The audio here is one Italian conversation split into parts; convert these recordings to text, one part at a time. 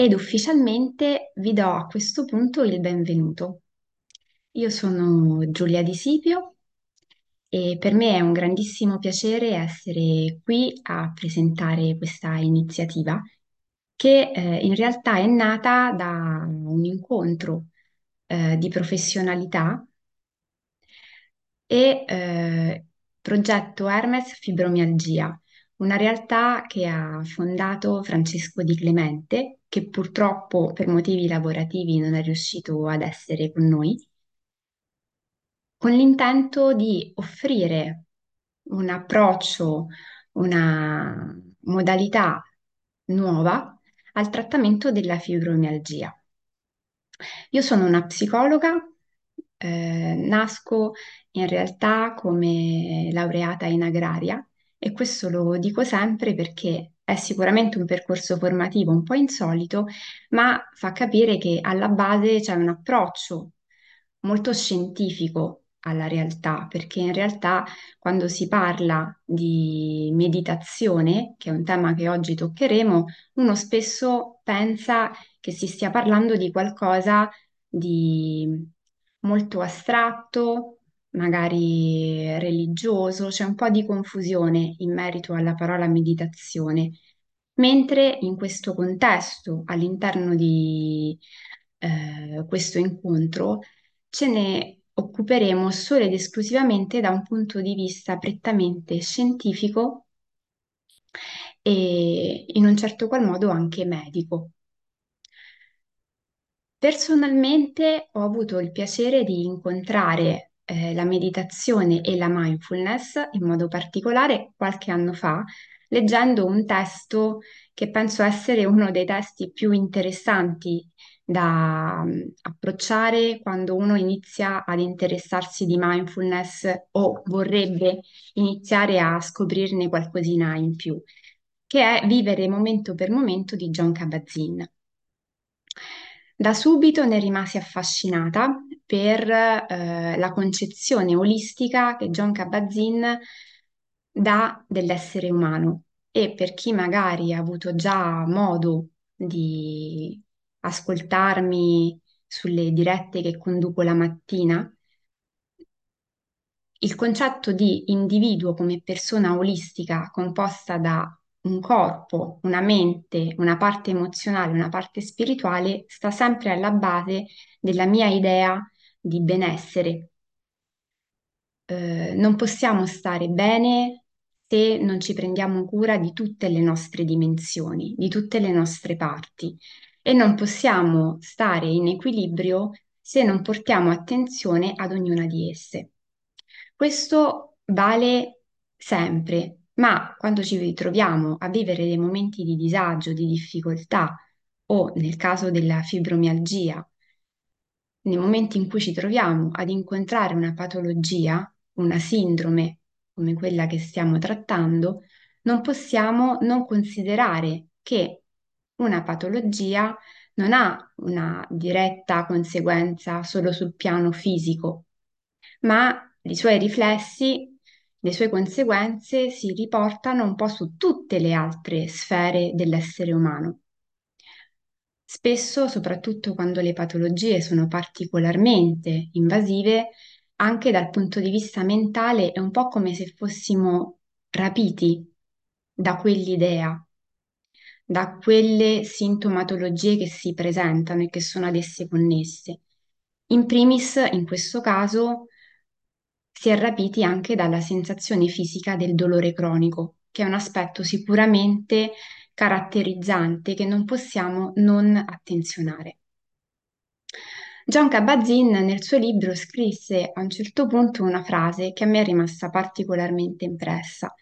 ed ufficialmente vi do a questo punto il benvenuto. Io sono Giulia Di Sipio e per me è un grandissimo piacere essere qui a presentare questa iniziativa che eh, in realtà è nata da un incontro eh, di professionalità e eh, progetto Hermes Fibromialgia, una realtà che ha fondato Francesco Di Clemente, che purtroppo per motivi lavorativi non è riuscito ad essere con noi, con l'intento di offrire un approccio, una modalità nuova al trattamento della fibromialgia. Io sono una psicologa, eh, nasco in realtà come laureata in agraria e questo lo dico sempre perché è sicuramente un percorso formativo un po' insolito, ma fa capire che alla base c'è un approccio molto scientifico alla realtà, perché in realtà quando si parla di meditazione, che è un tema che oggi toccheremo, uno spesso pensa che si stia parlando di qualcosa di molto astratto, magari religioso, c'è un po' di confusione in merito alla parola meditazione, mentre in questo contesto, all'interno di eh, questo incontro, ce ne occuperemo solo ed esclusivamente da un punto di vista prettamente scientifico e in un certo qual modo anche medico. Personalmente ho avuto il piacere di incontrare eh, la meditazione e la mindfulness in modo particolare qualche anno fa, leggendo un testo che penso essere uno dei testi più interessanti da um, approcciare quando uno inizia ad interessarsi di mindfulness o vorrebbe iniziare a scoprirne qualcosina in più, che è Vivere momento per momento di John Kabat-Zinn. Da subito ne rimasi affascinata per eh, la concezione olistica che John Kabat-Zinn dà dell'essere umano. E per chi magari ha avuto già modo di ascoltarmi sulle dirette che conduco la mattina, il concetto di individuo come persona olistica composta da un corpo, una mente, una parte emozionale, una parte spirituale, sta sempre alla base della mia idea di benessere. Eh, non possiamo stare bene se non ci prendiamo cura di tutte le nostre dimensioni, di tutte le nostre parti e non possiamo stare in equilibrio se non portiamo attenzione ad ognuna di esse. Questo vale sempre, ma quando ci ritroviamo a vivere dei momenti di disagio, di difficoltà o nel caso della fibromialgia, nei momenti in cui ci troviamo ad incontrare una patologia, una sindrome come quella che stiamo trattando, non possiamo non considerare che una patologia non ha una diretta conseguenza solo sul piano fisico, ma i suoi riflessi, le sue conseguenze si riportano un po' su tutte le altre sfere dell'essere umano. Spesso, soprattutto quando le patologie sono particolarmente invasive, anche dal punto di vista mentale è un po' come se fossimo rapiti da quell'idea, da quelle sintomatologie che si presentano e che sono ad esse connesse. In primis, in questo caso, si è rapiti anche dalla sensazione fisica del dolore cronico, che è un aspetto sicuramente caratterizzante che non possiamo non attenzionare. John Kabat-Zinn nel suo libro scrisse a un certo punto una frase che a me è rimasta particolarmente impressa.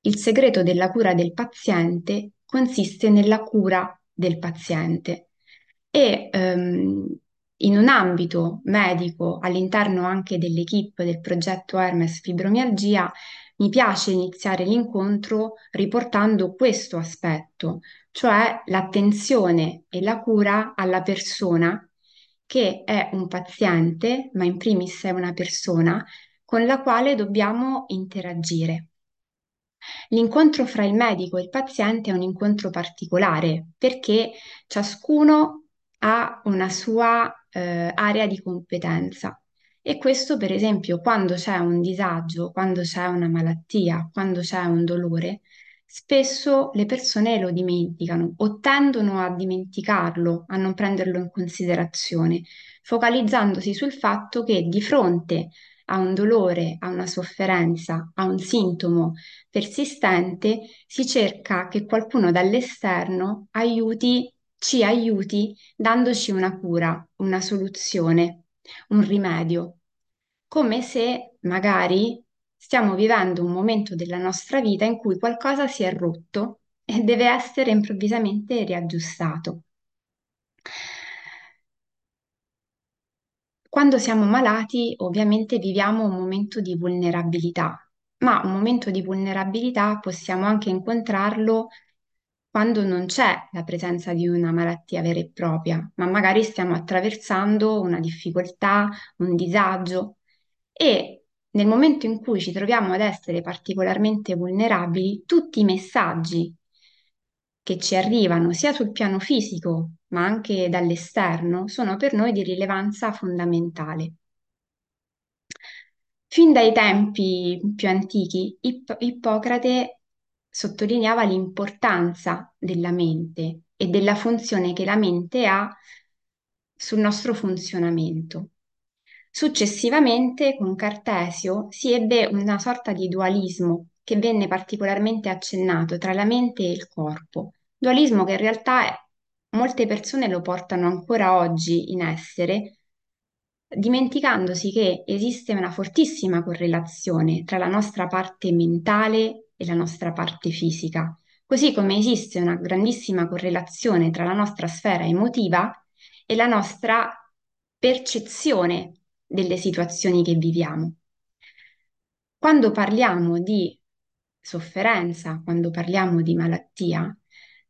Il segreto della cura del paziente consiste nella cura del paziente. E um, in un ambito medico, all'interno anche dell'equipe del progetto Hermes Fibromialgia, mi piace iniziare l'incontro riportando questo aspetto, cioè l'attenzione e la cura alla persona che è un paziente, ma in primis è una persona con la quale dobbiamo interagire. L'incontro fra il medico e il paziente è un incontro particolare perché ciascuno ha una sua eh, area di competenza. E questo, per esempio, quando c'è un disagio, quando c'è una malattia, quando c'è un dolore, spesso le persone lo dimenticano o tendono a dimenticarlo, a non prenderlo in considerazione, focalizzandosi sul fatto che di fronte a un dolore, a una sofferenza, a un sintomo persistente, si cerca che qualcuno dall'esterno aiuti, ci aiuti dandoci una cura, una soluzione, un rimedio, come se magari stiamo vivendo un momento della nostra vita in cui qualcosa si è rotto e deve essere improvvisamente riaggiustato. Quando siamo malati, ovviamente viviamo un momento di vulnerabilità, ma un momento di vulnerabilità possiamo anche incontrarlo quando non c'è la presenza di una malattia vera e propria, ma magari stiamo attraversando una difficoltà, un disagio e nel momento in cui ci troviamo ad essere particolarmente vulnerabili, tutti i messaggi che ci arrivano sia sul piano fisico, ma anche dall'esterno, sono per noi di rilevanza fondamentale. Fin dai tempi più antichi, Ipp- Ippocrate sottolineava l'importanza della mente e della funzione che la mente ha sul nostro funzionamento. Successivamente, con Cartesio, si ebbe una sorta di dualismo che venne particolarmente accennato tra la mente e il corpo, dualismo che in realtà molte persone lo portano ancora oggi in essere, dimenticandosi che esiste una fortissima correlazione tra la nostra parte mentale e la nostra parte fisica, così come esiste una grandissima correlazione tra la nostra sfera emotiva e la nostra percezione delle situazioni che viviamo. Quando parliamo di sofferenza, quando parliamo di malattia,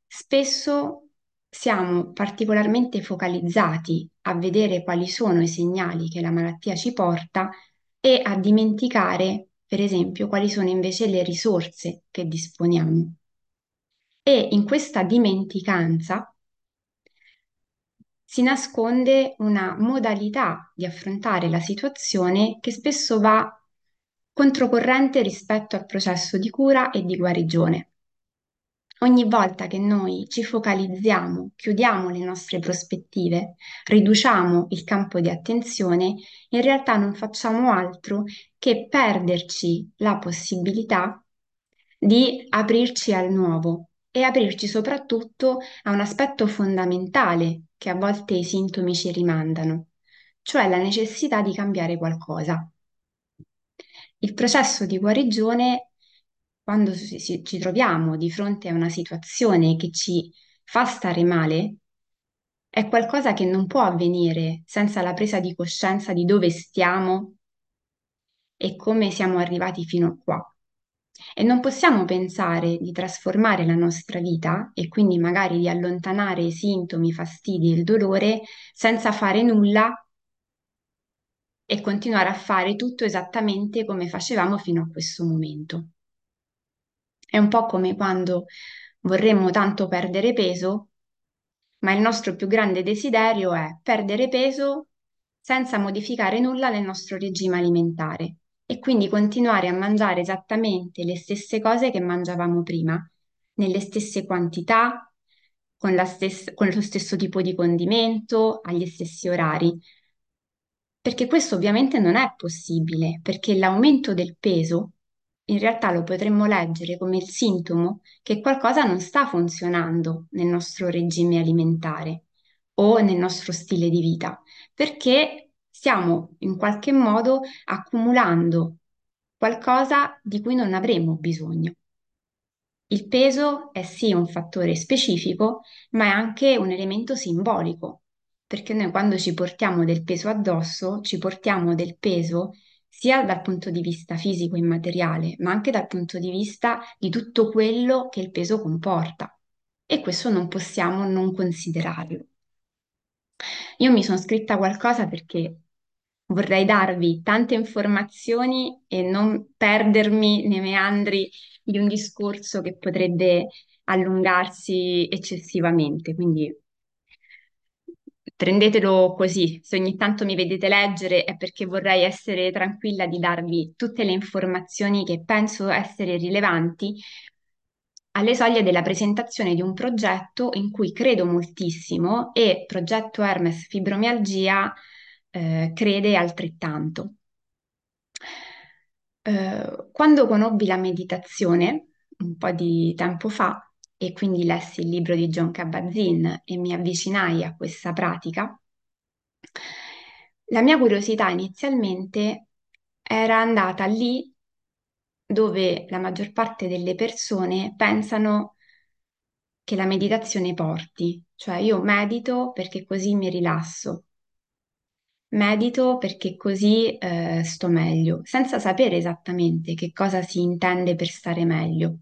spesso siamo particolarmente focalizzati a vedere quali sono i segnali che la malattia ci porta e a dimenticare, per esempio, quali sono invece le risorse che disponiamo. E in questa dimenticanza si nasconde una modalità di affrontare la situazione che spesso va controcorrente rispetto al processo di cura e di guarigione. Ogni volta che noi ci focalizziamo, chiudiamo le nostre prospettive, riduciamo il campo di attenzione, in realtà non facciamo altro che perderci la possibilità di aprirci al nuovo e aprirci soprattutto a un aspetto fondamentale che a volte i sintomi ci rimandano, cioè la necessità di cambiare qualcosa. Il processo di guarigione, quando ci, troviamo di fronte a una situazione che ci fa stare male, è qualcosa che non può avvenire senza la presa di coscienza di dove stiamo e come siamo arrivati fino a qua. E non possiamo pensare di trasformare la nostra vita e quindi magari di allontanare i sintomi, i fastidi e il dolore senza fare nulla e continuare a fare tutto esattamente come facevamo fino a questo momento. È un po' come quando vorremmo tanto perdere peso, ma il nostro più grande desiderio è perdere peso senza modificare nulla nel nostro regime alimentare e quindi continuare a mangiare esattamente le stesse cose che mangiavamo prima, nelle stesse quantità, con, stessa, con lo stesso tipo di condimento, agli stessi orari. Perché questo ovviamente non è possibile, perché l'aumento del peso in realtà lo potremmo leggere come il sintomo che qualcosa non sta funzionando nel nostro regime alimentare o nel nostro stile di vita, perché stiamo in qualche modo accumulando qualcosa di cui non avremo bisogno. Il peso è sì un fattore specifico, ma è anche un elemento simbolico, perché noi quando ci portiamo del peso addosso, ci portiamo del peso sia dal punto di vista fisico e materiale, ma anche dal punto di vista di tutto quello che il peso comporta. E questo non possiamo non considerarlo. Io mi sono scritta qualcosa perché vorrei darvi tante informazioni e non perdermi nei meandri di un discorso che potrebbe allungarsi eccessivamente. Quindi prendetelo così. Se ogni tanto mi vedete leggere è perché vorrei essere tranquilla di darvi tutte le informazioni che penso essere rilevanti alle soglie della presentazione di un progetto in cui credo moltissimo e progetto Hermes Fibromialgia eh, crede altrettanto. Eh, quando conobbi la meditazione, un po' di tempo fa, e quindi lessi il libro di John Kabat-Zinn e mi avvicinai a questa pratica, la mia curiosità inizialmente era andata lì dove la maggior parte delle persone pensano che la meditazione porti, cioè io medito perché così mi rilasso, medito perché così eh, sto meglio, senza sapere esattamente che cosa si intende per stare meglio.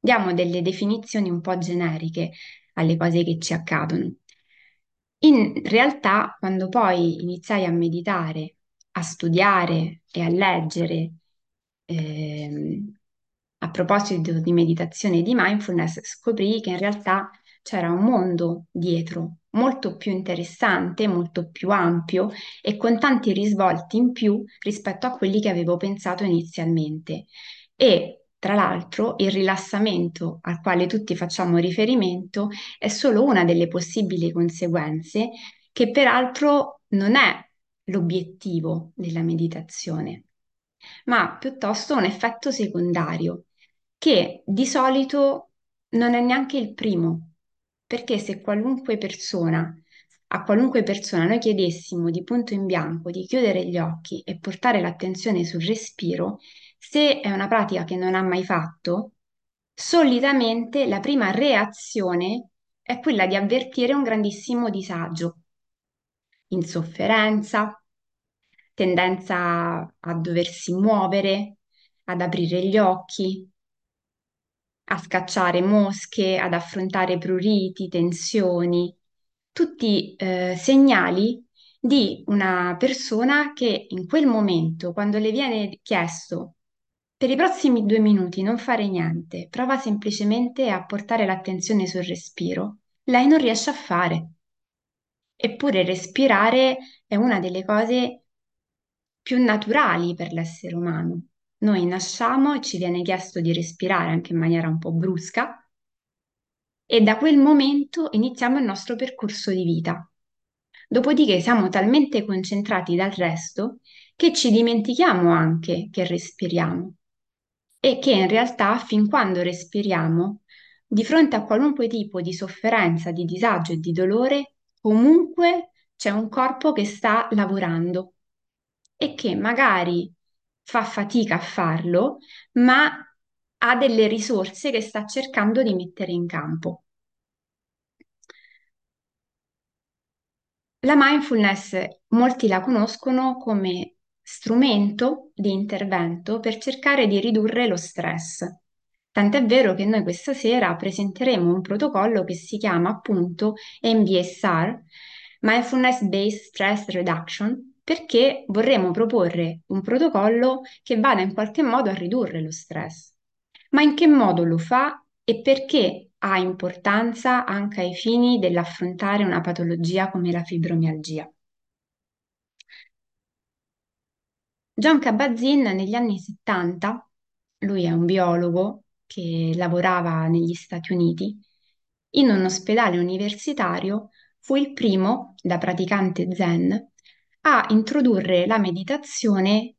Diamo delle definizioni un po' generiche alle cose che ci accadono. In realtà, quando poi iniziai a meditare, a studiare e a leggere, ehm, a proposito di meditazione e di mindfulness, scoprì che in realtà c'era un mondo dietro molto più interessante, molto più ampio e con tanti risvolti in più rispetto a quelli che avevo pensato inizialmente. E tra l'altro il rilassamento al quale tutti facciamo riferimento è solo una delle possibili conseguenze che peraltro non è l'obiettivo della meditazione, ma piuttosto un effetto secondario che di solito non è neanche il primo, perché se qualunque persona, a qualunque persona noi chiedessimo di punto in bianco di chiudere gli occhi e portare l'attenzione sul respiro, se è una pratica che non ha mai fatto, solitamente la prima reazione è quella di avvertire un grandissimo disagio, insofferenza, tendenza a doversi muovere, ad aprire gli occhi, a scacciare mosche, ad affrontare pruriti, tensioni, tutti eh, segnali di una persona che in quel momento, quando le viene chiesto per i prossimi due minuti non fare niente, prova semplicemente a portare l'attenzione sul respiro, lei non riesce a fare. Eppure respirare è una delle cose più naturali per l'essere umano. Noi nasciamo e ci viene chiesto di respirare anche in maniera un po' brusca e da quel momento iniziamo il nostro percorso di vita. Dopodiché siamo talmente concentrati dal resto che ci dimentichiamo anche che respiriamo e che in realtà fin quando respiriamo, di fronte a qualunque tipo di sofferenza, di disagio e di dolore, comunque c'è un corpo che sta lavorando e che magari fa fatica a farlo, ma ha delle risorse che sta cercando di mettere in campo. La mindfulness molti la conoscono come strumento di intervento per cercare di ridurre lo stress. Tant'è vero che noi questa sera presenteremo un protocollo che si chiama appunto MBSR, Mindfulness Based Stress Reduction, perché vorremmo proporre un protocollo che vada in qualche modo a ridurre lo stress. Ma in che modo lo fa e perché ha importanza anche ai fini dell'affrontare una patologia come la fibromialgia? John Kabat-Zinn negli anni 70, lui è un biologo che lavorava negli Stati Uniti, in un ospedale universitario fu il primo, da praticante zen, a introdurre la meditazione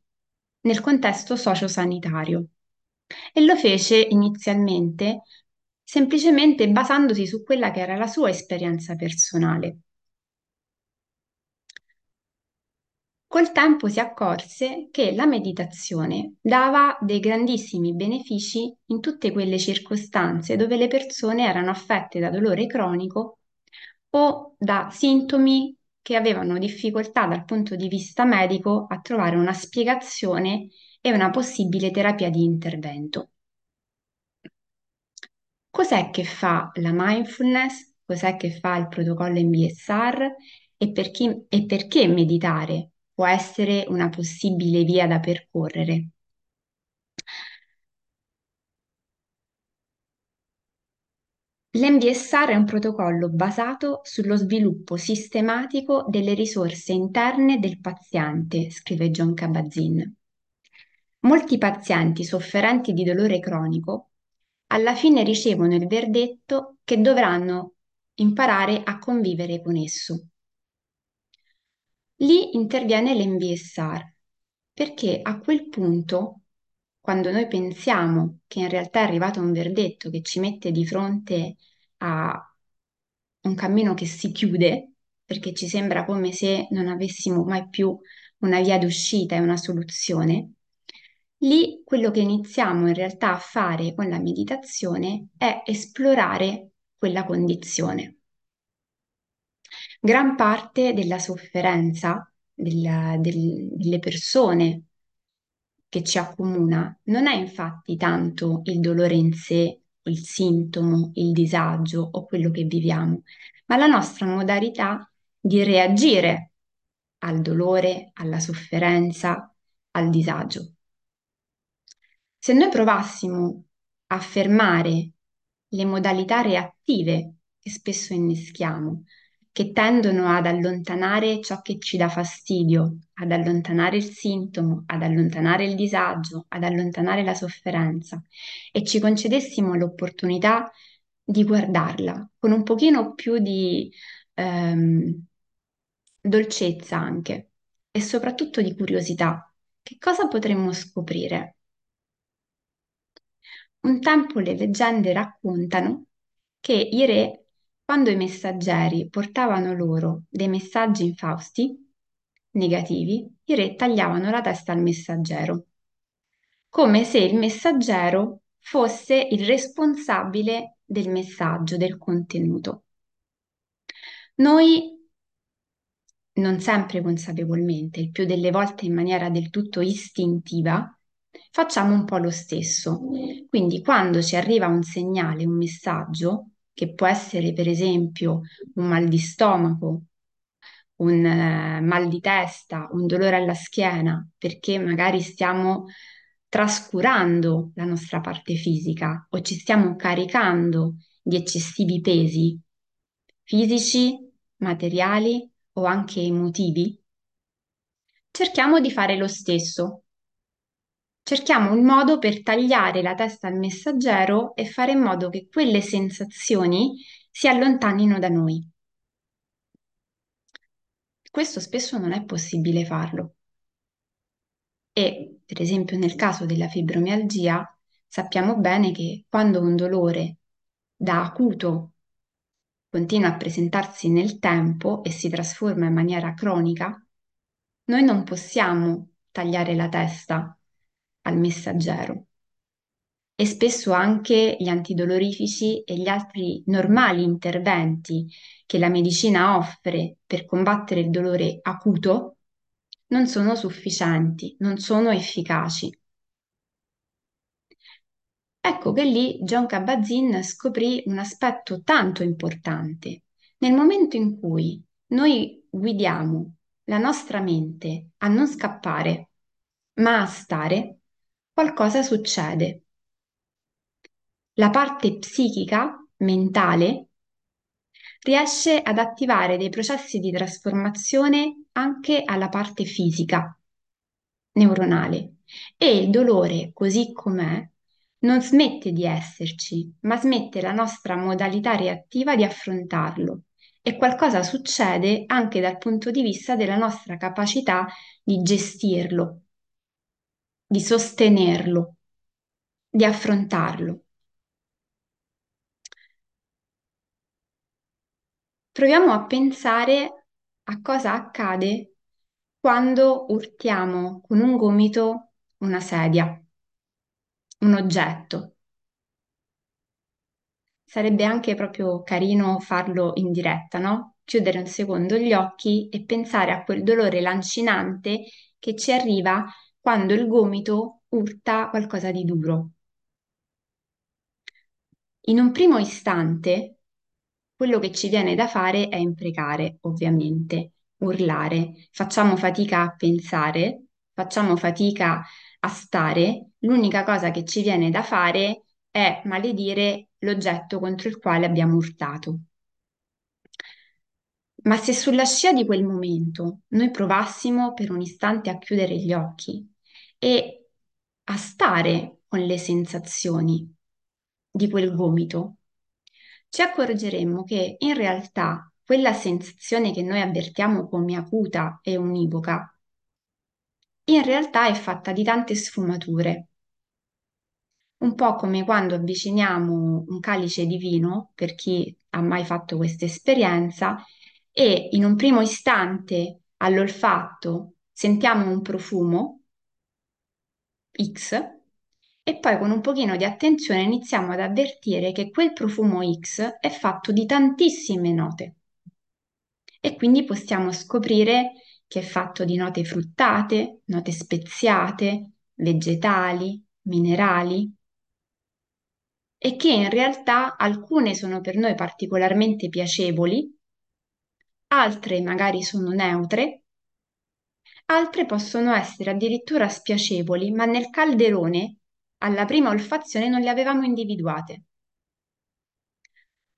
nel contesto sociosanitario e lo fece inizialmente semplicemente basandosi su quella che era la sua esperienza personale. Col tempo si accorse che la meditazione dava dei grandissimi benefici in tutte quelle circostanze dove le persone erano affette da dolore cronico o da sintomi che avevano difficoltà dal punto di vista medico a trovare una spiegazione e una possibile terapia di intervento. Cos'è che fa la mindfulness? Cos'è che fa il protocollo MBSR? E, per chi, e perché meditare può essere una possibile via da percorrere. L'MBSR è un protocollo basato sullo sviluppo sistematico delle risorse interne del paziente, scrive John Kabat-Zinn. Molti pazienti sofferenti di dolore cronico alla fine ricevono il verdetto che dovranno imparare a convivere con esso. Lì interviene l'MBSR, perché a quel punto, quando noi pensiamo che in realtà è arrivato un verdetto che ci mette di fronte a un cammino che si chiude, perché ci sembra come se non avessimo mai più una via d'uscita e una soluzione, lì quello che iniziamo in realtà a fare con la meditazione è esplorare quella condizione. Gran parte della sofferenza del- del- delle persone che ci accomuna non è infatti tanto il dolore in sé, il sintomo, il disagio o quello che viviamo, ma la nostra modalità di reagire al dolore, alla sofferenza, al disagio. Se noi provassimo a fermare le modalità reattive che spesso inneschiamo, che tendono ad allontanare ciò che ci dà fastidio, ad allontanare il sintomo, ad allontanare il disagio, ad allontanare la sofferenza e ci concedessimo l'opportunità di guardarla con un pochino più di ehm, dolcezza anche e soprattutto di curiosità. Che cosa potremmo scoprire? Un tempo le leggende raccontano che i re, quando i messaggeri portavano loro dei messaggi infausti, negativi, i re tagliavano la testa al messaggero, come se il messaggero fosse il responsabile del messaggio, del contenuto. Noi non sempre consapevolmente, il più delle volte in maniera del tutto istintiva, facciamo un po' lo stesso. Quindi quando ci arriva un segnale, un messaggio, che può essere per esempio un mal di stomaco, un eh, mal di testa, un dolore alla schiena, perché magari stiamo trascurando la nostra parte fisica o ci stiamo caricando di eccessivi pesi fisici, materiali o anche emotivi, cerchiamo di fare lo stesso. Cerchiamo un modo per tagliare la testa al messaggero e fare in modo che quelle sensazioni si allontanino da noi. Questo spesso non è possibile farlo. E, per esempio, nel caso della fibromialgia, sappiamo bene che quando un dolore da acuto continua a presentarsi nel tempo e si trasforma in maniera cronica, noi non possiamo tagliare la testa al messaggero. E spesso anche gli antidolorifici e gli altri normali interventi che la medicina offre per combattere il dolore acuto non sono sufficienti, non sono efficaci. Ecco che lì John Kabat-Zinn scoprì un aspetto tanto importante. Nel momento in cui noi guidiamo la nostra mente a non scappare, ma a stare, qualcosa succede. La parte psichica, mentale, riesce ad attivare dei processi di trasformazione anche alla parte fisica, neuronale, e il dolore, così com'è, non smette di esserci, ma smette la nostra modalità reattiva di affrontarlo. E qualcosa succede anche dal punto di vista della nostra capacità di gestirlo, di sostenerlo, di affrontarlo. Proviamo a pensare a cosa accade quando urtiamo con un gomito una sedia un oggetto. Sarebbe anche proprio carino farlo in diretta, no? Chiudere un secondo gli occhi e pensare a quel dolore lancinante che ci arriva quando il gomito urta qualcosa di duro. In un primo istante, quello che ci viene da fare è imprecare, ovviamente, urlare, facciamo fatica a pensare, facciamo fatica a stare, l'unica cosa che ci viene da fare è maledire l'oggetto contro il quale abbiamo urtato. Ma se sulla scia di quel momento noi provassimo per un istante a chiudere gli occhi e a stare con le sensazioni di quel gomito, ci accorgeremmo che in realtà quella sensazione che noi avvertiamo come acuta e univoca, in realtà è fatta di tante sfumature. Un po' come quando avviciniamo un calice di vino, per chi ha mai fatto questa esperienza, e in un primo istante all'olfatto sentiamo un profumo X e poi con un pochino di attenzione iniziamo ad avvertire che quel profumo X è fatto di tantissime note. E quindi possiamo scoprire che è fatto di note fruttate, note speziate, vegetali, minerali e che in realtà alcune sono per noi particolarmente piacevoli, altre magari sono neutre, altre possono essere addirittura spiacevoli, ma nel calderone alla prima olfazione non le avevamo individuate.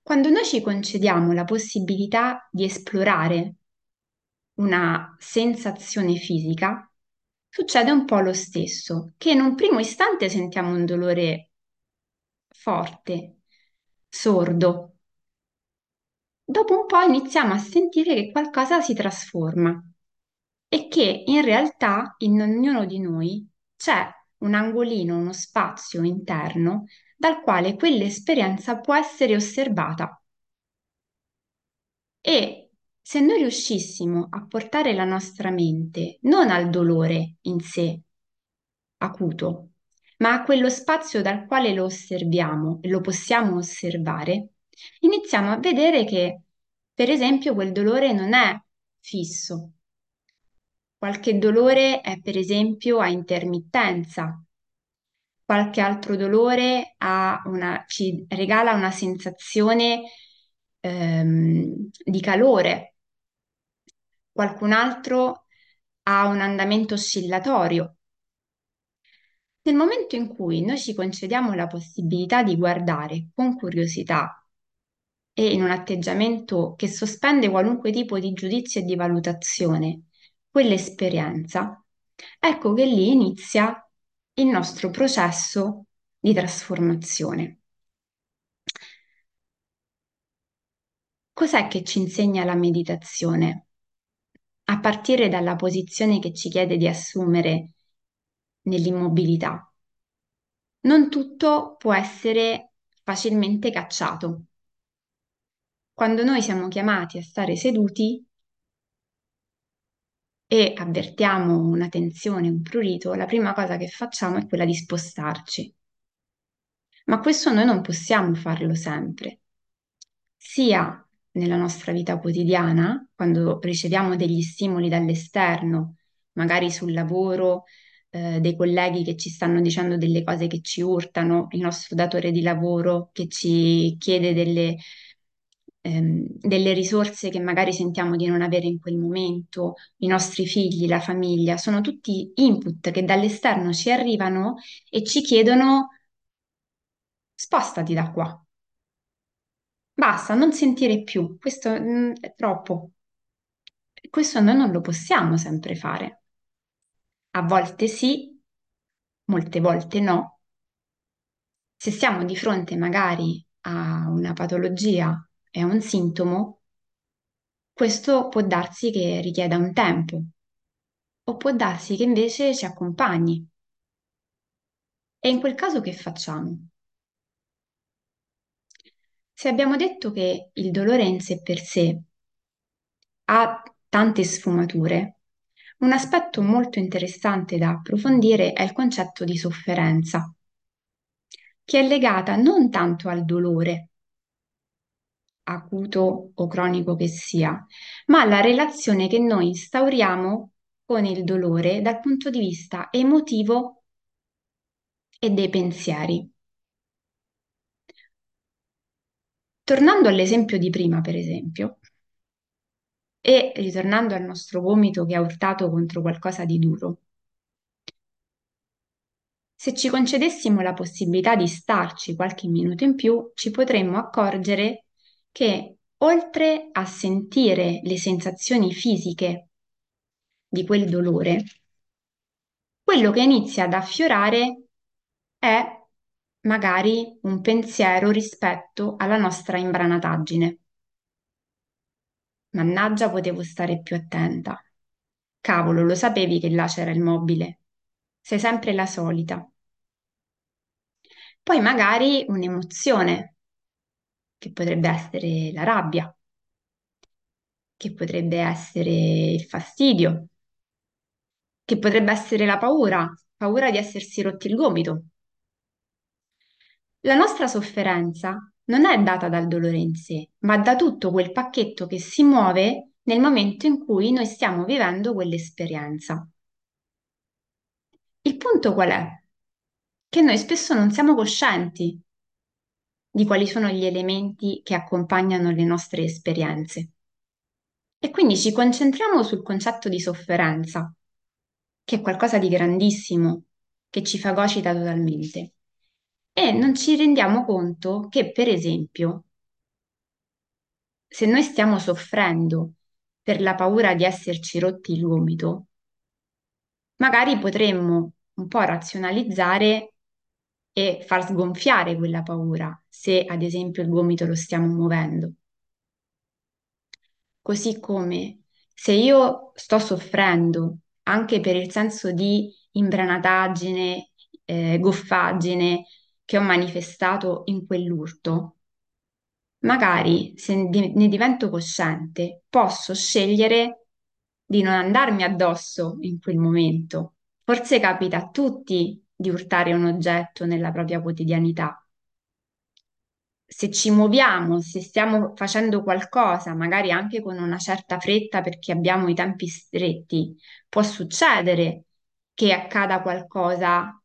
Quando noi ci concediamo la possibilità di esplorare una sensazione fisica, succede un po' lo stesso, che in un primo istante sentiamo un dolore forte, sordo. Dopo un po' iniziamo a sentire che qualcosa si trasforma e che in realtà in ognuno di noi c'è un angolino, uno spazio interno dal quale quell'esperienza può essere osservata. E se noi riuscissimo a portare la nostra mente non al dolore in sé, acuto, ma a quello spazio dal quale lo osserviamo e lo possiamo osservare, iniziamo a vedere che, per esempio, quel dolore non è fisso. Qualche dolore è, per esempio, a intermittenza. Qualche altro dolore una, ci regala una sensazione ehm, di calore. Qualcun altro ha un andamento oscillatorio. Nel momento in cui noi ci concediamo la possibilità di guardare con curiosità e in un atteggiamento che sospende qualunque tipo di giudizio e di valutazione quell'esperienza, ecco che lì inizia il nostro processo di trasformazione. Cos'è che ci insegna la meditazione? A partire dalla posizione che ci chiede di assumere nell'immobilità. Non tutto può essere facilmente cacciato. Quando noi siamo chiamati a stare seduti e avvertiamo una tensione, un prurito, la prima cosa che facciamo è quella di spostarci. Ma questo noi non possiamo farlo sempre, sia nella nostra vita quotidiana, quando riceviamo degli stimoli dall'esterno, magari sul lavoro, eh, dei colleghi che ci stanno dicendo delle cose che ci urtano, il nostro datore di lavoro che ci chiede delle, ehm, delle risorse che magari sentiamo di non avere in quel momento, i nostri figli, la famiglia, sono tutti input che dall'esterno ci arrivano e ci chiedono spostati da qua. Basta, non sentire più, questo mm, è troppo. Questo noi non lo possiamo sempre fare. A volte sì, molte volte no. Se siamo di fronte magari a una patologia a un sintomo, questo può darsi che richieda un tempo o può darsi che invece ci accompagni. E in quel caso che facciamo? Se abbiamo detto che il dolore in sé per sé ha tante sfumature, un aspetto molto interessante da approfondire è il concetto di sofferenza, che è legata non tanto al dolore, acuto o cronico che sia, ma alla relazione che noi instauriamo con il dolore dal punto di vista emotivo e dei pensieri. Tornando all'esempio di prima, per esempio, E ritornando al nostro gomito che ha urtato contro qualcosa di duro, se ci concedessimo la possibilità di starci qualche minuto in più, ci potremmo accorgere che oltre a sentire le sensazioni fisiche di quel dolore, quello che inizia ad affiorare è magari un pensiero rispetto alla nostra imbranataggine. Mannaggia, potevo stare più attenta. Cavolo, lo sapevi che là c'era il mobile. Sei sempre la solita. Poi magari un'emozione, che potrebbe essere la rabbia, che potrebbe essere il fastidio, che potrebbe essere la paura, paura di essersi rotti il gomito. La nostra sofferenza non è data dal dolore in sé, ma da tutto quel pacchetto che si muove nel momento in cui noi stiamo vivendo quell'esperienza. Il punto qual è? Che noi spesso non siamo coscienti di quali sono gli elementi che accompagnano le nostre esperienze. E quindi ci concentriamo sul concetto di sofferenza, che è qualcosa di grandissimo, che ci fagocita totalmente. E non ci rendiamo conto che, per esempio, se noi stiamo soffrendo per la paura di esserci rotti il gomito, magari potremmo un po' razionalizzare e far sgonfiare quella paura se ad esempio il gomito lo stiamo muovendo. Così come se io sto soffrendo anche per il senso di imbranataggine, eh, goffaggine che ho manifestato in quell'urto, magari se ne divento cosciente, posso scegliere di non andarmi addosso in quel momento. Forse capita a tutti di urtare un oggetto nella propria quotidianità. Se ci muoviamo, se stiamo facendo qualcosa, magari anche con una certa fretta perché abbiamo i tempi stretti, può succedere che accada qualcosa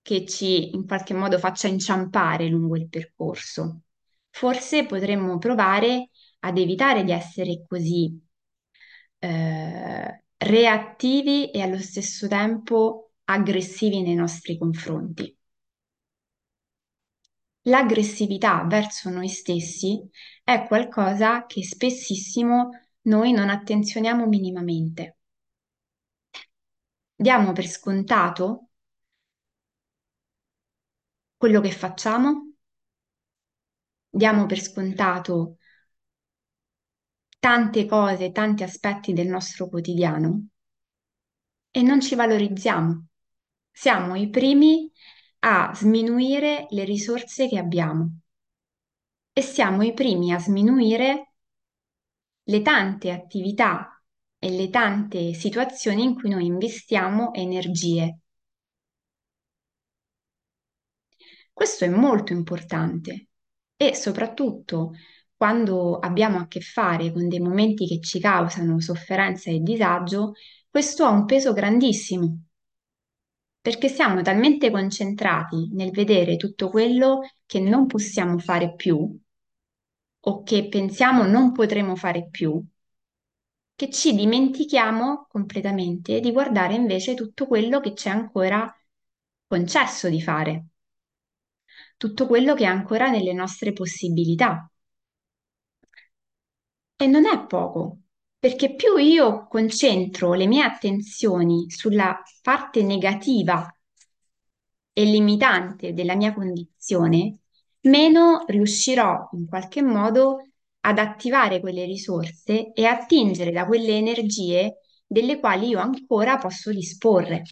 che ci in qualche modo faccia inciampare lungo il percorso. Forse potremmo provare ad evitare di essere così eh, reattivi e allo stesso tempo aggressivi nei nostri confronti. L'aggressività verso noi stessi è qualcosa che spessissimo noi non attenzioniamo minimamente. Diamo per scontato quello che facciamo, diamo per scontato tante cose, tanti aspetti del nostro quotidiano e non ci valorizziamo. Siamo i primi a sminuire le risorse che abbiamo e siamo i primi a sminuire le tante attività e le tante situazioni in cui noi investiamo energie. Questo è molto importante e soprattutto quando abbiamo a che fare con dei momenti che ci causano sofferenza e disagio, questo ha un peso grandissimo, perché siamo talmente concentrati nel vedere tutto quello che non possiamo fare più o che pensiamo non potremo fare più, che ci dimentichiamo completamente di guardare invece tutto quello che c'è ancora concesso di fare, tutto quello che è ancora nelle nostre possibilità. E non è poco, perché più io concentro le mie attenzioni sulla parte negativa e limitante della mia condizione, meno riuscirò in qualche modo ad attivare quelle risorse e attingere da quelle energie delle quali io ancora posso disporre.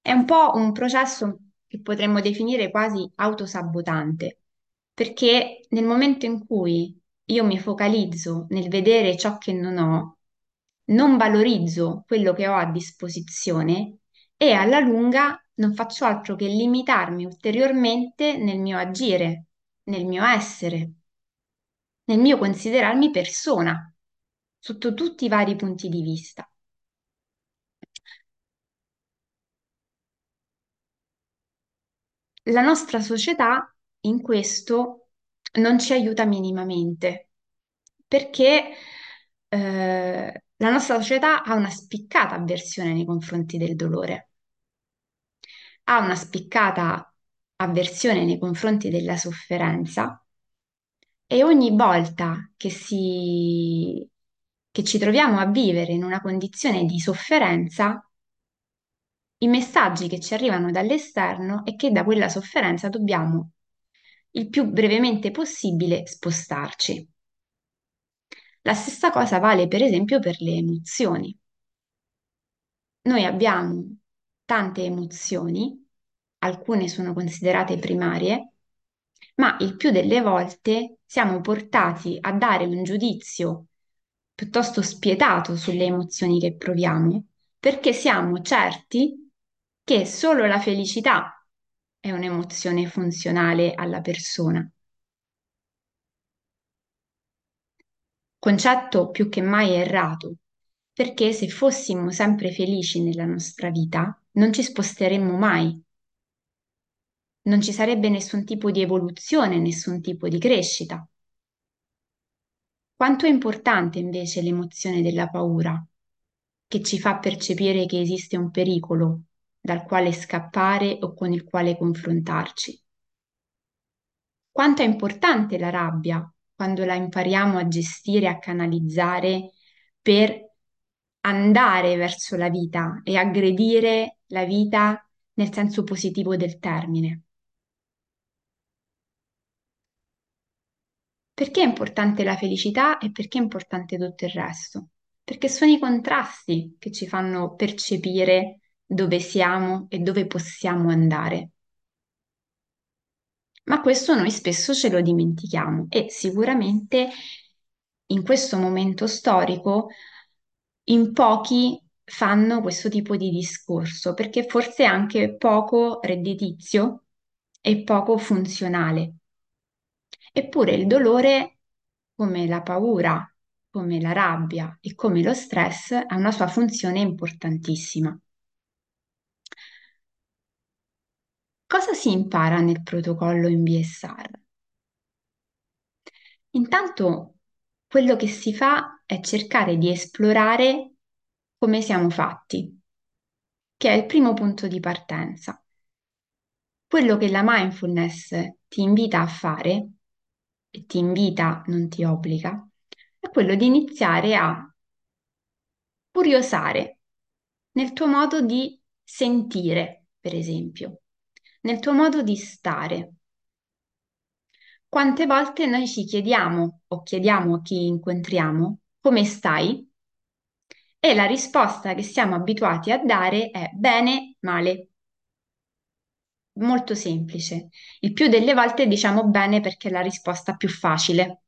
È un po' un processo che potremmo definire quasi autosabotante, perché nel momento in cui io mi focalizzo nel vedere ciò che non ho, non valorizzo quello che ho a disposizione e alla lunga non faccio altro che limitarmi ulteriormente nel mio agire, nel mio essere, nel mio considerarmi persona, sotto tutti i vari punti di vista. La nostra società in questo non ci aiuta minimamente, perché eh, la nostra società ha una spiccata avversione nei confronti del dolore, ha una spiccata avversione nei confronti della sofferenza e ogni volta che si, che ci troviamo a vivere in una condizione di sofferenza, i messaggi che ci arrivano dall'esterno è che da quella sofferenza dobbiamo il più brevemente possibile spostarci. La stessa cosa vale per esempio per le emozioni. Noi abbiamo tante emozioni, alcune sono considerate primarie, ma il più delle volte siamo portati a dare un giudizio piuttosto spietato sulle emozioni che proviamo, perché siamo certi che solo la felicità è un'emozione funzionale alla persona. Concetto più che mai errato, perché se fossimo sempre felici nella nostra vita, non ci sposteremmo mai. Non ci sarebbe nessun tipo di evoluzione, nessun tipo di crescita. Quanto è importante invece l'emozione della paura, che ci fa percepire che esiste un pericolo dal quale scappare o con il quale confrontarci. Quanto è importante la rabbia quando la impariamo a gestire, a canalizzare per andare verso la vita e aggredire la vita nel senso positivo del termine. Perché è importante la felicità e perché è importante tutto il resto? Perché sono i contrasti che ci fanno percepire dove siamo e dove possiamo andare. Ma questo noi spesso ce lo dimentichiamo e sicuramente in questo momento storico in pochi fanno questo tipo di discorso perché forse è anche poco redditizio e poco funzionale. Eppure il dolore, come la paura, come la rabbia e come lo stress, ha una sua funzione importantissima. Cosa si impara nel protocollo in BSR? Intanto quello che si fa è cercare di esplorare come siamo fatti, che è il primo punto di partenza. Quello che la mindfulness ti invita a fare, e ti invita, non ti obbliga, è quello di iniziare a curiosare nel tuo modo di sentire, per esempio, nel tuo modo di stare. Quante volte noi ci chiediamo o chiediamo a chi incontriamo come stai? E la risposta che siamo abituati a dare è bene, male. Molto semplice. Il più delle volte diciamo bene perché è la risposta più facile,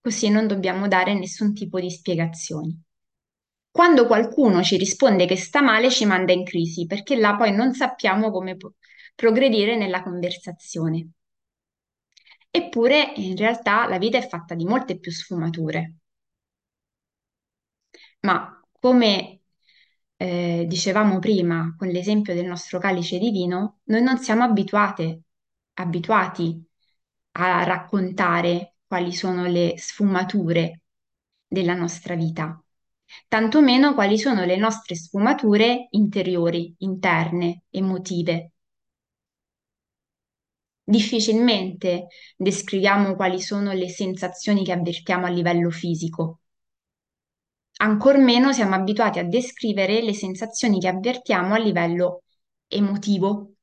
così non dobbiamo dare nessun tipo di spiegazioni. Quando qualcuno ci risponde che sta male, ci manda in crisi, perché là poi non sappiamo come progredire nella conversazione. Eppure, in realtà, la vita è fatta di molte più sfumature. Ma come eh, dicevamo prima con l'esempio del nostro calice di vino, noi non siamo abituate, abituati a raccontare quali sono le sfumature della nostra vita, tantomeno quali sono le nostre sfumature interiori, interne, emotive. Difficilmente descriviamo quali sono le sensazioni che avvertiamo a livello fisico. Ancor meno siamo abituati a descrivere le sensazioni che avvertiamo a livello emotivo.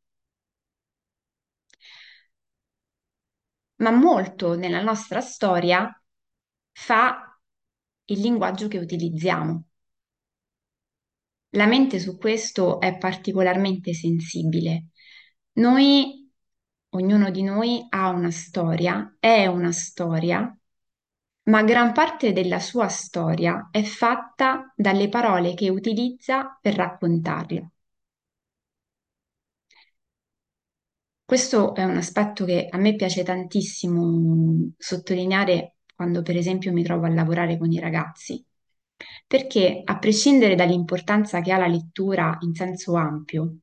Ma molto nella nostra storia fa il linguaggio che utilizziamo. La mente su questo è particolarmente sensibile. Noi ognuno di noi ha una storia, è una storia, ma gran parte della sua storia è fatta dalle parole che utilizza per raccontarla. Questo è un aspetto che a me piace tantissimo sottolineare quando per esempio mi trovo a lavorare con i ragazzi, perché a prescindere dall'importanza che ha la lettura in senso ampio,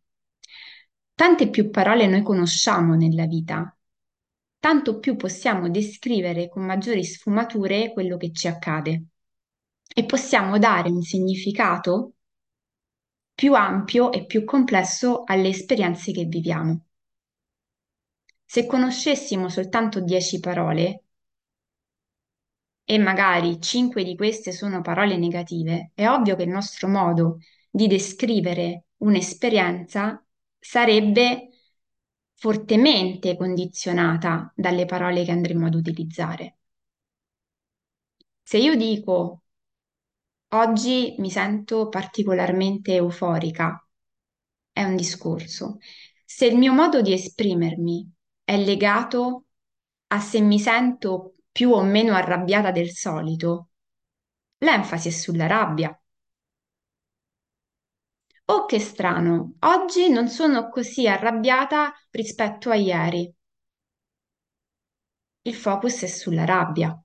Tante più parole noi conosciamo nella vita, tanto più possiamo descrivere con maggiori sfumature quello che ci accade. e possiamo dare un significato più ampio e più complesso alle esperienze che viviamo. Se conoscessimo soltanto dieci parole, e magari cinque di queste sono parole negative, è ovvio che il nostro modo di descrivere un'esperienza sarebbe fortemente condizionata dalle parole che andremo ad utilizzare. Se io dico oggi mi sento particolarmente euforica, è un discorso. Se il mio modo di esprimermi è legato a se mi sento più o meno arrabbiata del solito, l'enfasi è sulla rabbia. Oh, che strano, oggi non sono così arrabbiata rispetto a ieri. Il focus è sulla rabbia.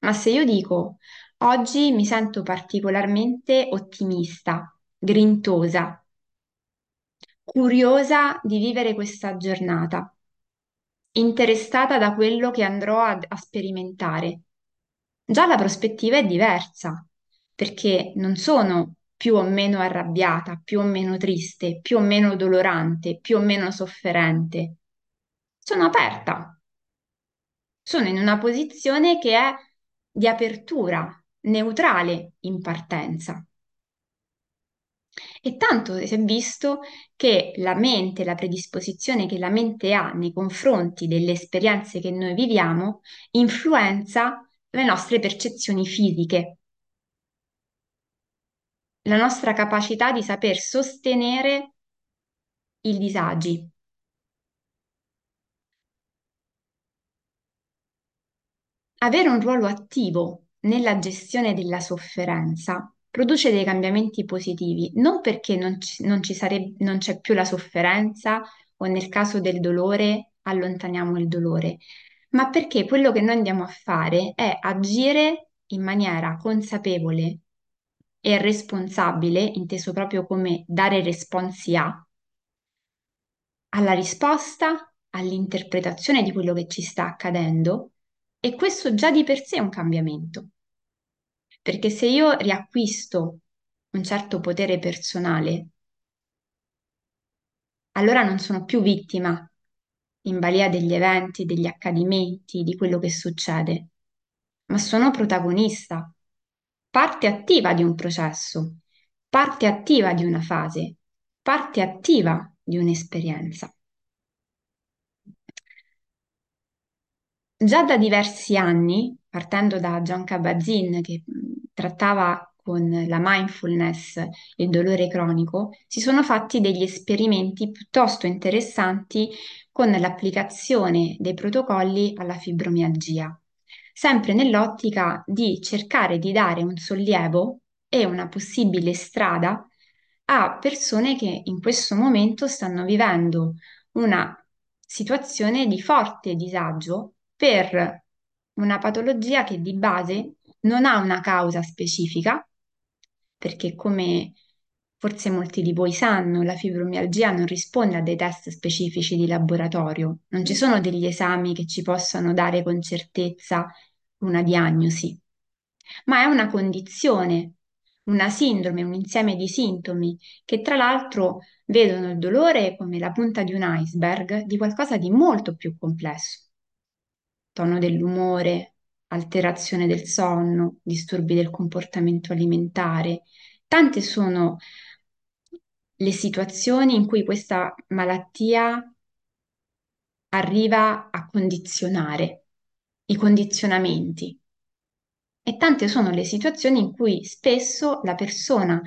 Ma se io dico oggi mi sento particolarmente ottimista, grintosa, curiosa di vivere questa giornata, interessata da quello che andrò a, a sperimentare, già la prospettiva è diversa, perché non sono più o meno arrabbiata, più o meno triste, più o meno dolorante, più o meno sofferente. Sono aperta, sono in una posizione che è di apertura, neutrale in partenza. E tanto si è visto che la mente, la predisposizione che la mente ha nei confronti delle esperienze che noi viviamo, influenza le nostre percezioni fisiche, la nostra capacità di saper sostenere i disagi. Avere un ruolo attivo nella gestione della sofferenza produce dei cambiamenti positivi, non perché non ci, non ci sareb- non c'è più la sofferenza o nel caso del dolore allontaniamo il dolore, ma perché quello che noi andiamo a fare è agire in maniera consapevole e responsabile, inteso proprio come dare responsi a, alla risposta, all'interpretazione di quello che ci sta accadendo e questo già di per sé è un cambiamento. Perché se io riacquisto un certo potere personale, allora non sono più vittima in balia degli eventi, degli accadimenti, di quello che succede, ma sono protagonista, parte attiva di un processo, parte attiva di una fase, parte attiva di un'esperienza. Già da diversi anni, partendo da John Kabat-Zinn, che trattava con la mindfulness il dolore cronico, si sono fatti degli esperimenti piuttosto interessanti con l'applicazione dei protocolli alla fibromialgia, sempre nell'ottica di cercare di dare un sollievo e una possibile strada a persone che in questo momento stanno vivendo una situazione di forte disagio per una patologia che di base non ha una causa specifica, perché come forse molti di voi sanno, la fibromialgia non risponde a dei test specifici di laboratorio, non ci sono degli esami che ci possano dare con certezza una diagnosi, ma è una condizione, una sindrome, un insieme di sintomi che tra l'altro vedono il dolore come la punta di un iceberg di qualcosa di molto più complesso tono dell'umore, alterazione del sonno, disturbi del comportamento alimentare. Tante sono le situazioni in cui questa malattia arriva a condizionare i condizionamenti. E tante sono le situazioni in cui spesso la persona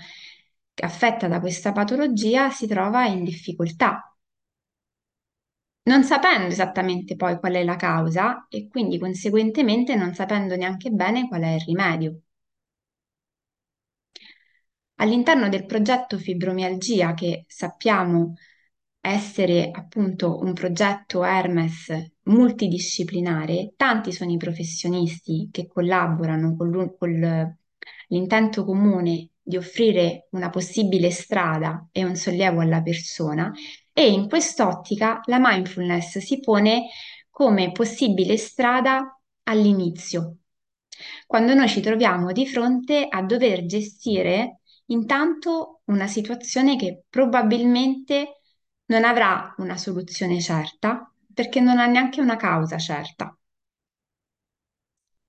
affetta da questa patologia si trova in difficoltà non sapendo esattamente poi qual è la causa e quindi conseguentemente non sapendo neanche bene qual è il rimedio. All'interno del progetto Fibromialgia, che sappiamo essere appunto un progetto Hermes multidisciplinare, tanti sono i professionisti che collaborano con, con l'intento comune di offrire una possibile strada e un sollievo alla persona e in quest'ottica la mindfulness si pone come possibile strada all'inizio, quando noi ci troviamo di fronte a dover gestire intanto una situazione che probabilmente non avrà una soluzione certa perché non ha neanche una causa certa.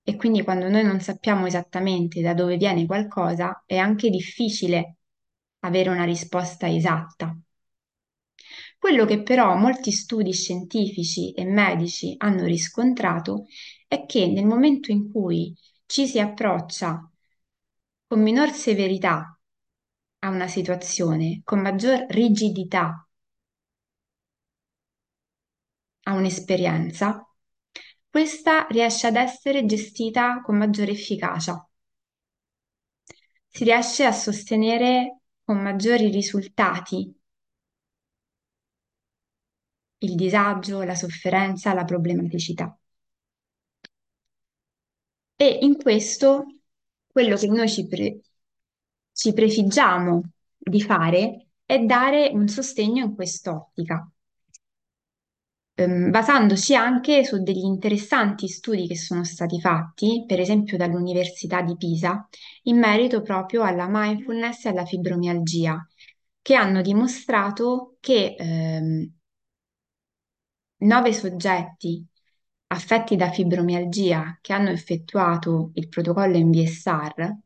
E quindi quando noi non sappiamo esattamente da dove viene qualcosa, è anche difficile avere una risposta esatta. Quello che però molti studi scientifici e medici hanno riscontrato è che nel momento in cui ci si approccia con minor severità a una situazione, con maggior rigidità a un'esperienza, questa riesce ad essere gestita con maggiore efficacia. Si riesce a sostenere con maggiori risultati il disagio, la sofferenza, la problematicità. E in questo quello che noi ci, pre- ci prefiggiamo di fare è dare un sostegno in quest'ottica, ehm, basandoci anche su degli interessanti studi che sono stati fatti, per esempio dall'Università di Pisa, in merito proprio alla mindfulness e alla fibromialgia, che hanno dimostrato che ehm, nove soggetti affetti da fibromialgia che hanno effettuato il protocollo MBSR,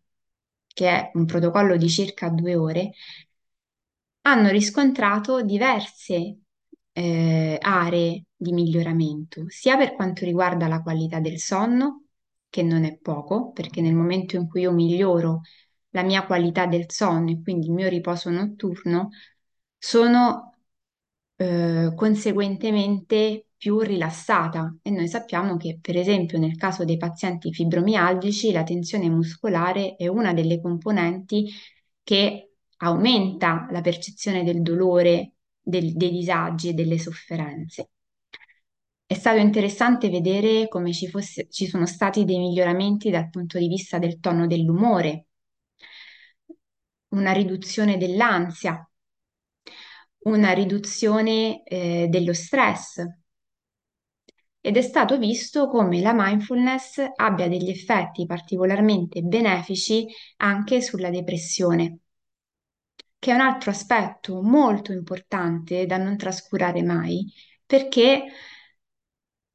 che è un protocollo di circa due ore, hanno riscontrato diverse eh, aree di miglioramento, sia per quanto riguarda la qualità del sonno, che non è poco, perché nel momento in cui io miglioro la mia qualità del sonno e quindi il mio riposo notturno, sono eh, conseguentemente più rilassata e noi sappiamo che per esempio nel caso dei pazienti fibromialgici la tensione muscolare è una delle componenti che aumenta la percezione del dolore, del- dei disagi e delle sofferenze. È stato interessante vedere come ci fosse- ci sono stati dei miglioramenti dal punto di vista del tono dell'umore, una riduzione dell'ansia, una riduzione eh, dello stress. Ed è stato visto come la mindfulness abbia degli effetti particolarmente benefici anche sulla depressione, che è un altro aspetto molto importante da non trascurare mai, perché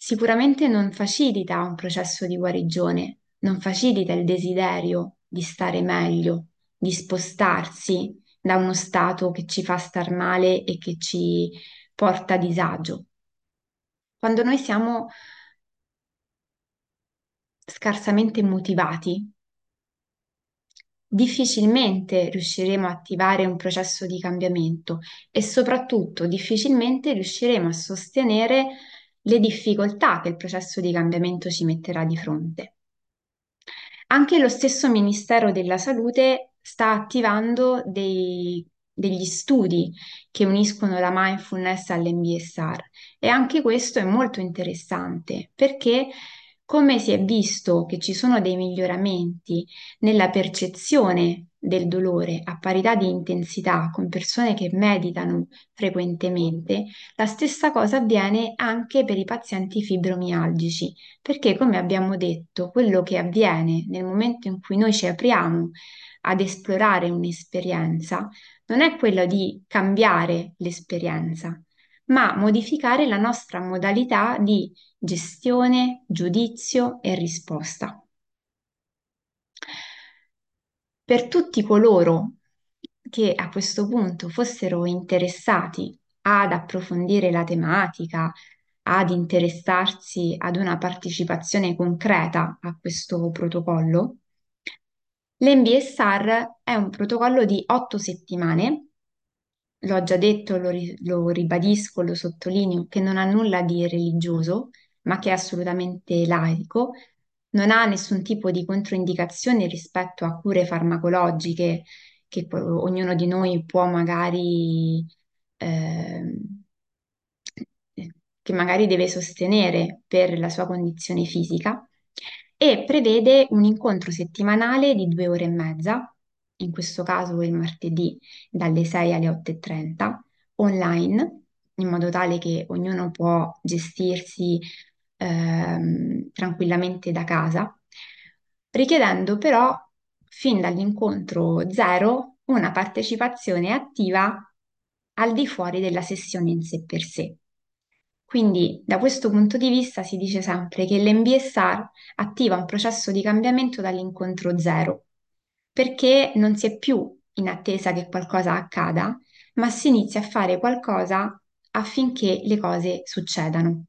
sicuramente non facilita un processo di guarigione, non facilita il desiderio di stare meglio, di spostarsi da uno stato che ci fa star male e che ci porta a disagio. Quando noi siamo scarsamente motivati, difficilmente riusciremo a attivare un processo di cambiamento e soprattutto difficilmente riusciremo a sostenere le difficoltà che il processo di cambiamento ci metterà di fronte. Anche lo stesso Ministero della Salute sta attivando dei, degli studi che uniscono la mindfulness all'MBSR e anche questo è molto interessante perché come si è visto che ci sono dei miglioramenti nella percezione del dolore a parità di intensità con persone che meditano frequentemente, la stessa cosa avviene anche per i pazienti fibromialgici, perché come abbiamo detto, quello che avviene nel momento in cui noi ci apriamo ad esplorare un'esperienza non è quello di cambiare l'esperienza, ma modificare la nostra modalità di gestione, giudizio e risposta. Per tutti coloro che a questo punto fossero interessati ad approfondire la tematica, ad interessarsi ad una partecipazione concreta a questo protocollo, l'MBSR è un protocollo di otto settimane. L'ho già detto, lo, ri- lo ribadisco, lo sottolineo, che non ha nulla di religioso, ma che è assolutamente laico, non ha nessun tipo di controindicazione rispetto a cure farmacologiche che poi ognuno di noi può magari, ehm, che magari deve sostenere per la sua condizione fisica e prevede un incontro settimanale di due ore e mezza, in questo caso il martedì dalle 6 alle 8.30, online, in modo tale che ognuno può gestirsi ehm, tranquillamente da casa. richiedendo però fin dall'incontro zero una partecipazione attiva al di fuori della sessione in sé per sé. Quindi da questo punto di vista si dice sempre che l'MBSR attiva un processo di cambiamento dall'incontro zero, perché non si è più in attesa che qualcosa accada, ma si inizia a fare qualcosa affinché le cose succedano.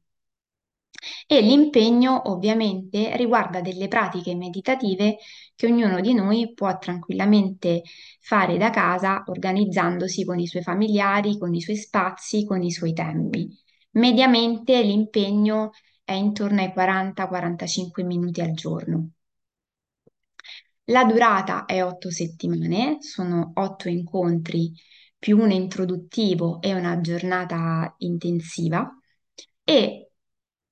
E l'impegno ovviamente riguarda delle pratiche meditative che ognuno di noi può tranquillamente fare da casa, organizzandosi con i suoi familiari, con i suoi spazi, con i suoi tempi. Mediamente l'impegno è intorno ai 40-45 minuti al giorno. La durata è otto settimane, sono otto incontri più uno introduttivo e una giornata intensiva e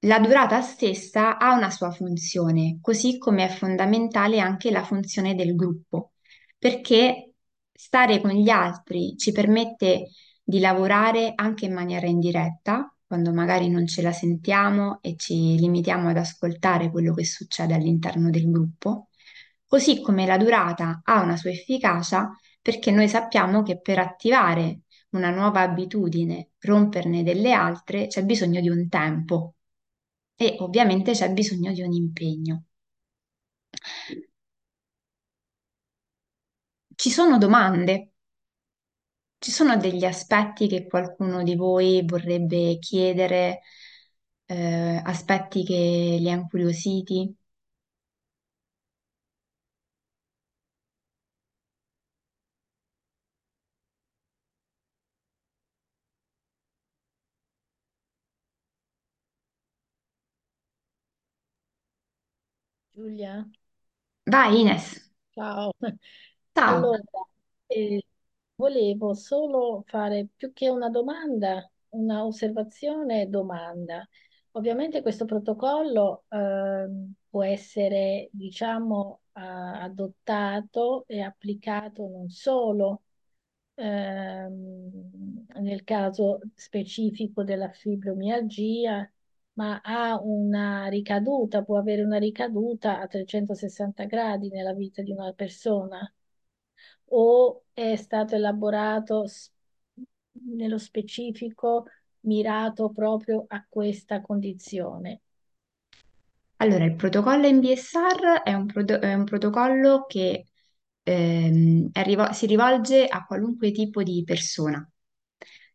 la durata stessa ha una sua funzione, così come è fondamentale anche la funzione del gruppo, perché stare con gli altri ci permette di lavorare anche in maniera indiretta, quando magari non ce la sentiamo e ci limitiamo ad ascoltare quello che succede all'interno del gruppo, così come la durata ha una sua efficacia perché noi sappiamo che per attivare una nuova abitudine, romperne delle altre, c'è bisogno di un tempo e ovviamente c'è bisogno di un impegno. Ci sono domande? Ci sono degli aspetti che qualcuno di voi vorrebbe chiedere, eh, aspetti che li ha incuriositi? Giulia, Vai Ines, ciao. ciao. Allora, eh, volevo solo fare più che una domanda, una osservazione e domanda. Ovviamente questo protocollo ehm, può essere, diciamo, eh, adottato e applicato non solo ehm, nel caso specifico della fibromialgia, ma ha una ricaduta, può avere una ricaduta a 360 gradi nella vita di una persona o è stato elaborato nello specifico mirato proprio a questa condizione. Allora, il protocollo MBSR è un, proto- è un protocollo che ehm, è rivo- si rivolge a qualunque tipo di persona,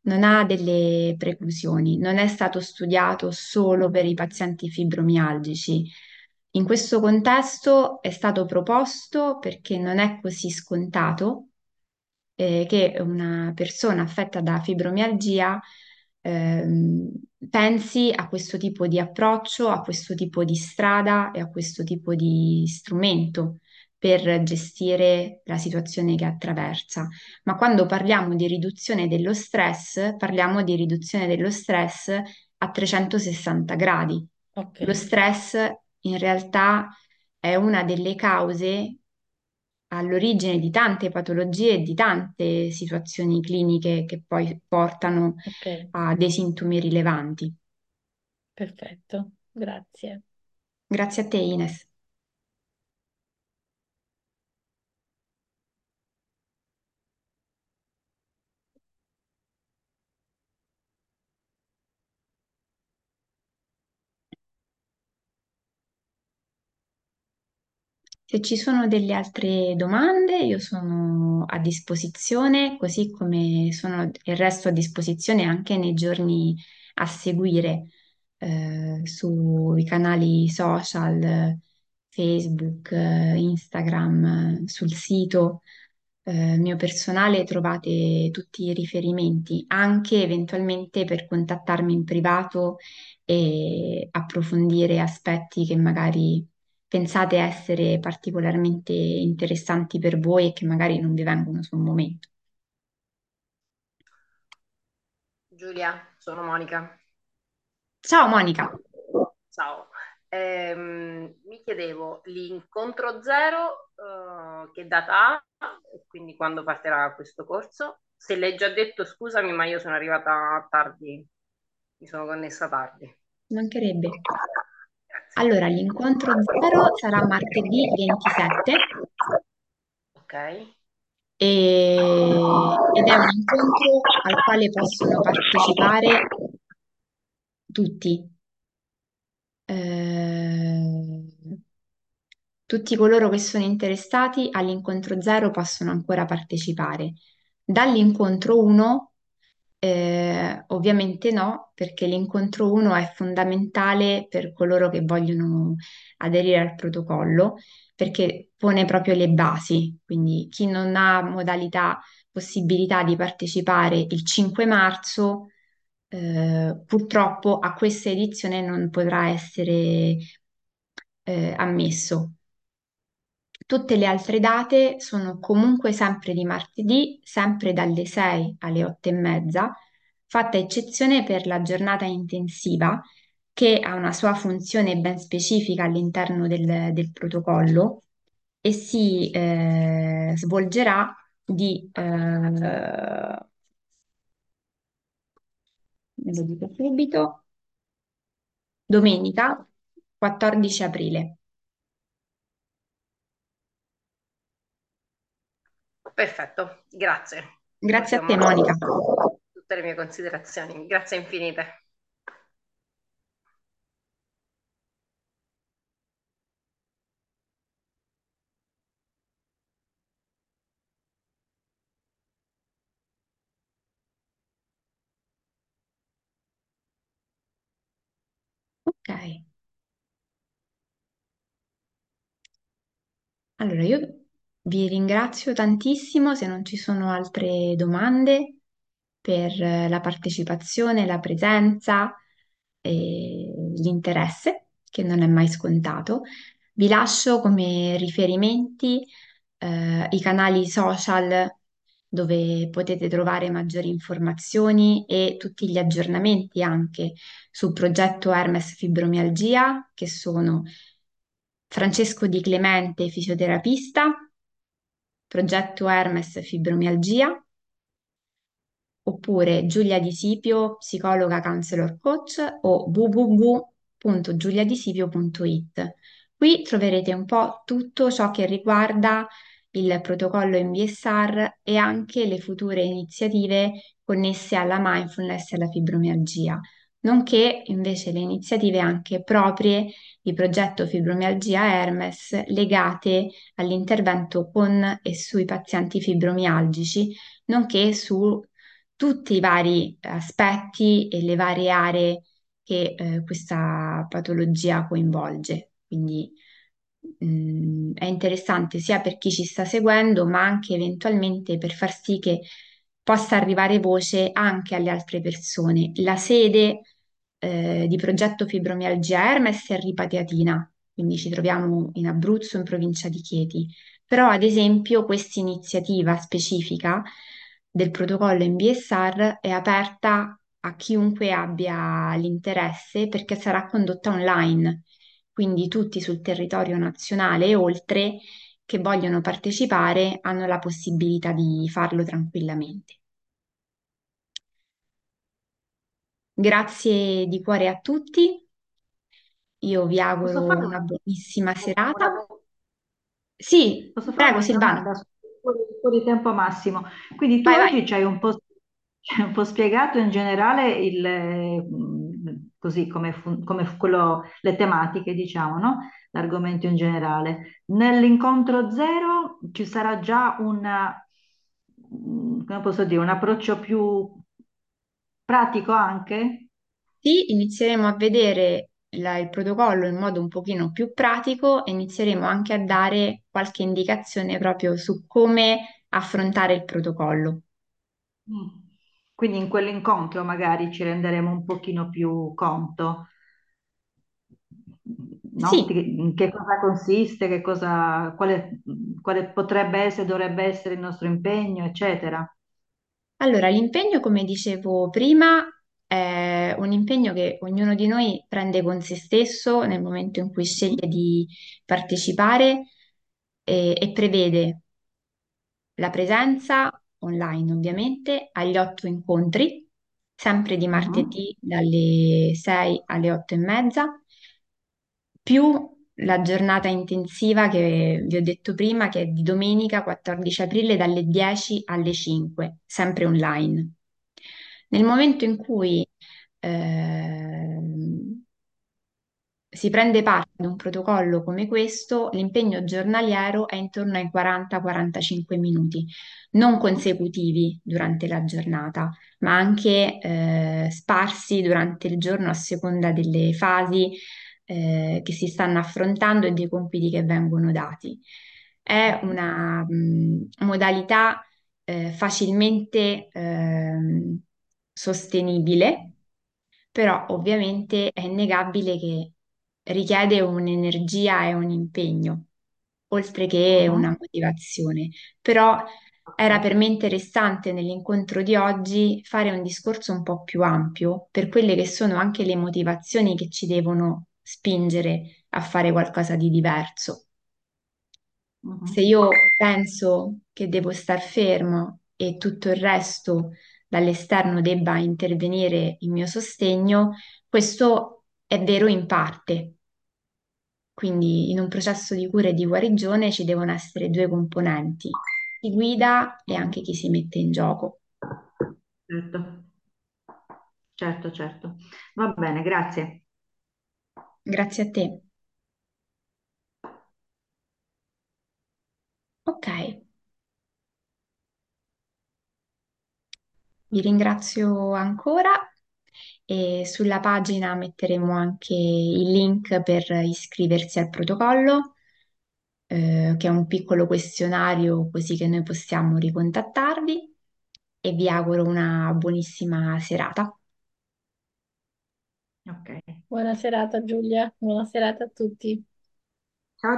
non ha delle preclusioni, non è stato studiato solo per i pazienti fibromialgici. In questo contesto è stato proposto perché non è così scontato eh, che una persona affetta da fibromialgia ehm, pensi a questo tipo di approccio, a questo tipo di strada e a questo tipo di strumento per gestire la situazione che attraversa. Ma quando parliamo di riduzione dello stress, parliamo di riduzione dello stress a 360 gradi. Ok, Lo stress in realtà è una delle cause all'origine di tante patologie e di tante situazioni cliniche che poi portano ok, a dei sintomi rilevanti. perfetto, grazie. Grazie a te, Ines. Se ci sono delle altre domande, io sono a disposizione, così come sono il resto a disposizione anche nei giorni a seguire eh, sui canali social, Facebook, Instagram, sul sito eh, mio personale trovate tutti i riferimenti, anche eventualmente per contattarmi in privato e approfondire aspetti che magari pensate essere particolarmente interessanti per voi e che magari non vi vengono sul momento. Giulia, sono Monica. Ciao Monica, Ciao. Ehm, mi chiedevo, l'incontro zero, eh, che data ha? Quindi quando partirà questo corso? Se l'hai già detto, scusami, ma io sono arrivata tardi, mi sono connessa tardi. mancherebbe. Allora, l'incontro zero sarà martedì 27 Ok, e- ed è un incontro al quale possono partecipare tutti. Eh, tutti coloro che sono interessati all'incontro zero possono ancora partecipare. Dall'incontro 1, eh, ovviamente no, perché l'incontro 1 è fondamentale per coloro che vogliono aderire al protocollo, perché pone proprio le basi. Quindi chi non ha modalità, possibilità di partecipare il 5 marzo, eh, purtroppo a questa edizione non potrà essere eh, ammesso. Tutte le altre date sono comunque sempre di martedì, sempre dalle 6 alle 8 e mezza, fatta eccezione per la giornata intensiva, che ha una sua funzione ben specifica all'interno del, del protocollo e si eh, svolgerà di, eh, lo dico subito, domenica 14 aprile. Perfetto, grazie. Grazie a te, Monica. Tutte le mie considerazioni, grazie infinite. Ok. Allora, io vi ringrazio tantissimo se non ci sono altre domande per eh, la partecipazione, la presenza e l'interesse, che non è mai scontato. Vi lascio come riferimenti eh, i canali social dove potete trovare maggiori informazioni e tutti gli aggiornamenti anche sul progetto Hermes Fibromialgia, che sono Francesco Di Clemente, fisioterapista, progetto Hermes Fibromialgia, oppure Giulia Di Sipio, psicologa counselor coach o www.giuliadisipio.it. Qui troverete un po' tutto ciò che riguarda il protocollo MBSR e anche le future iniziative connesse alla mindfulness e alla fibromialgia, nonché invece le iniziative anche proprie di progetto fibromialgia Hermes legate all'intervento con e sui pazienti fibromialgici, nonché su tutti i vari aspetti e le varie aree che eh, questa patologia coinvolge. Quindi mh, è interessante sia per chi ci sta seguendo, ma anche eventualmente per far sì che possa arrivare voce anche alle altre persone. La sede eh, di progetto Fibromialgia Hermes a Ripatiatina, quindi ci troviamo in Abruzzo, in provincia di Chieti. Però, ad esempio, questa iniziativa specifica del protocollo in BSR è aperta a chiunque abbia l'interesse perché sarà condotta online, quindi tutti sul territorio nazionale e oltre che vogliono partecipare hanno la possibilità di farlo tranquillamente. Grazie di cuore a tutti, io vi Posso auguro fare una una, buonissima una- serata. Sì, posso fare prego una Silvana, domanda su fuori, fuori tempo massimo? Quindi tu vai vai. oggi ci hai un po', ci hai un po' spiegato in generale il, eh, mh, così come, fun- come fu- quello, le tematiche, diciamo, no? L'argomento in generale. Nell'incontro zero ci sarà già una, mh, come posso dire, un approccio più pratico anche? Sì, inizieremo a vedere la- il protocollo in modo un pochino più pratico e inizieremo anche a dare qualche indicazione proprio su come affrontare il protocollo. Mm. Quindi in quell'incontro magari ci renderemo un pochino più conto, no? Sì, Di in che cosa consiste, che cosa, quale, quale potrebbe essere, dovrebbe essere il nostro impegno, eccetera. Allora l'impegno, come dicevo prima, è un impegno che ognuno di noi prende con se stesso nel momento in cui sceglie di partecipare e, e prevede la presenza online, ovviamente, agli otto incontri, sempre di Mhm. martedì dalle 6 alle 8 e mezza, più la giornata intensiva che vi ho detto prima, che è di domenica 14 aprile dalle 10 alle 5, sempre online. Nel momento in cui ehm, si prende parte ad un protocollo come questo, l'impegno giornaliero è intorno ai 40-45 minuti, non consecutivi durante la giornata, ma anche eh, sparsi durante il giorno a seconda delle fasi eh, che si stanno affrontando e dei compiti che vengono dati. È una mh, modalità eh, facilmente ehm, sostenibile, però ovviamente è innegabile che richiede un'energia e un impegno, oltre che una motivazione. Però era per me interessante nell'incontro di oggi fare un discorso un po' più ampio per quelle che sono anche le motivazioni che ci devono spingere a fare qualcosa di diverso. Se Mhm. io penso che devo star fermo e tutto il resto dall'esterno debba intervenire in mio sostegno, questo è vero in parte. Quindi in un processo di cura e di guarigione ci devono essere due componenti, chi guida e anche chi si mette in gioco. Certo, certo, certo. Va bene, grazie. Grazie a te. Ok, vi ringrazio ancora e sulla pagina metteremo anche il link per iscriversi al protocollo, eh, che è un piccolo questionario così che noi possiamo ricontattarvi e vi auguro una buonissima serata. Ok. Buona serata Giulia, buona serata a tutti.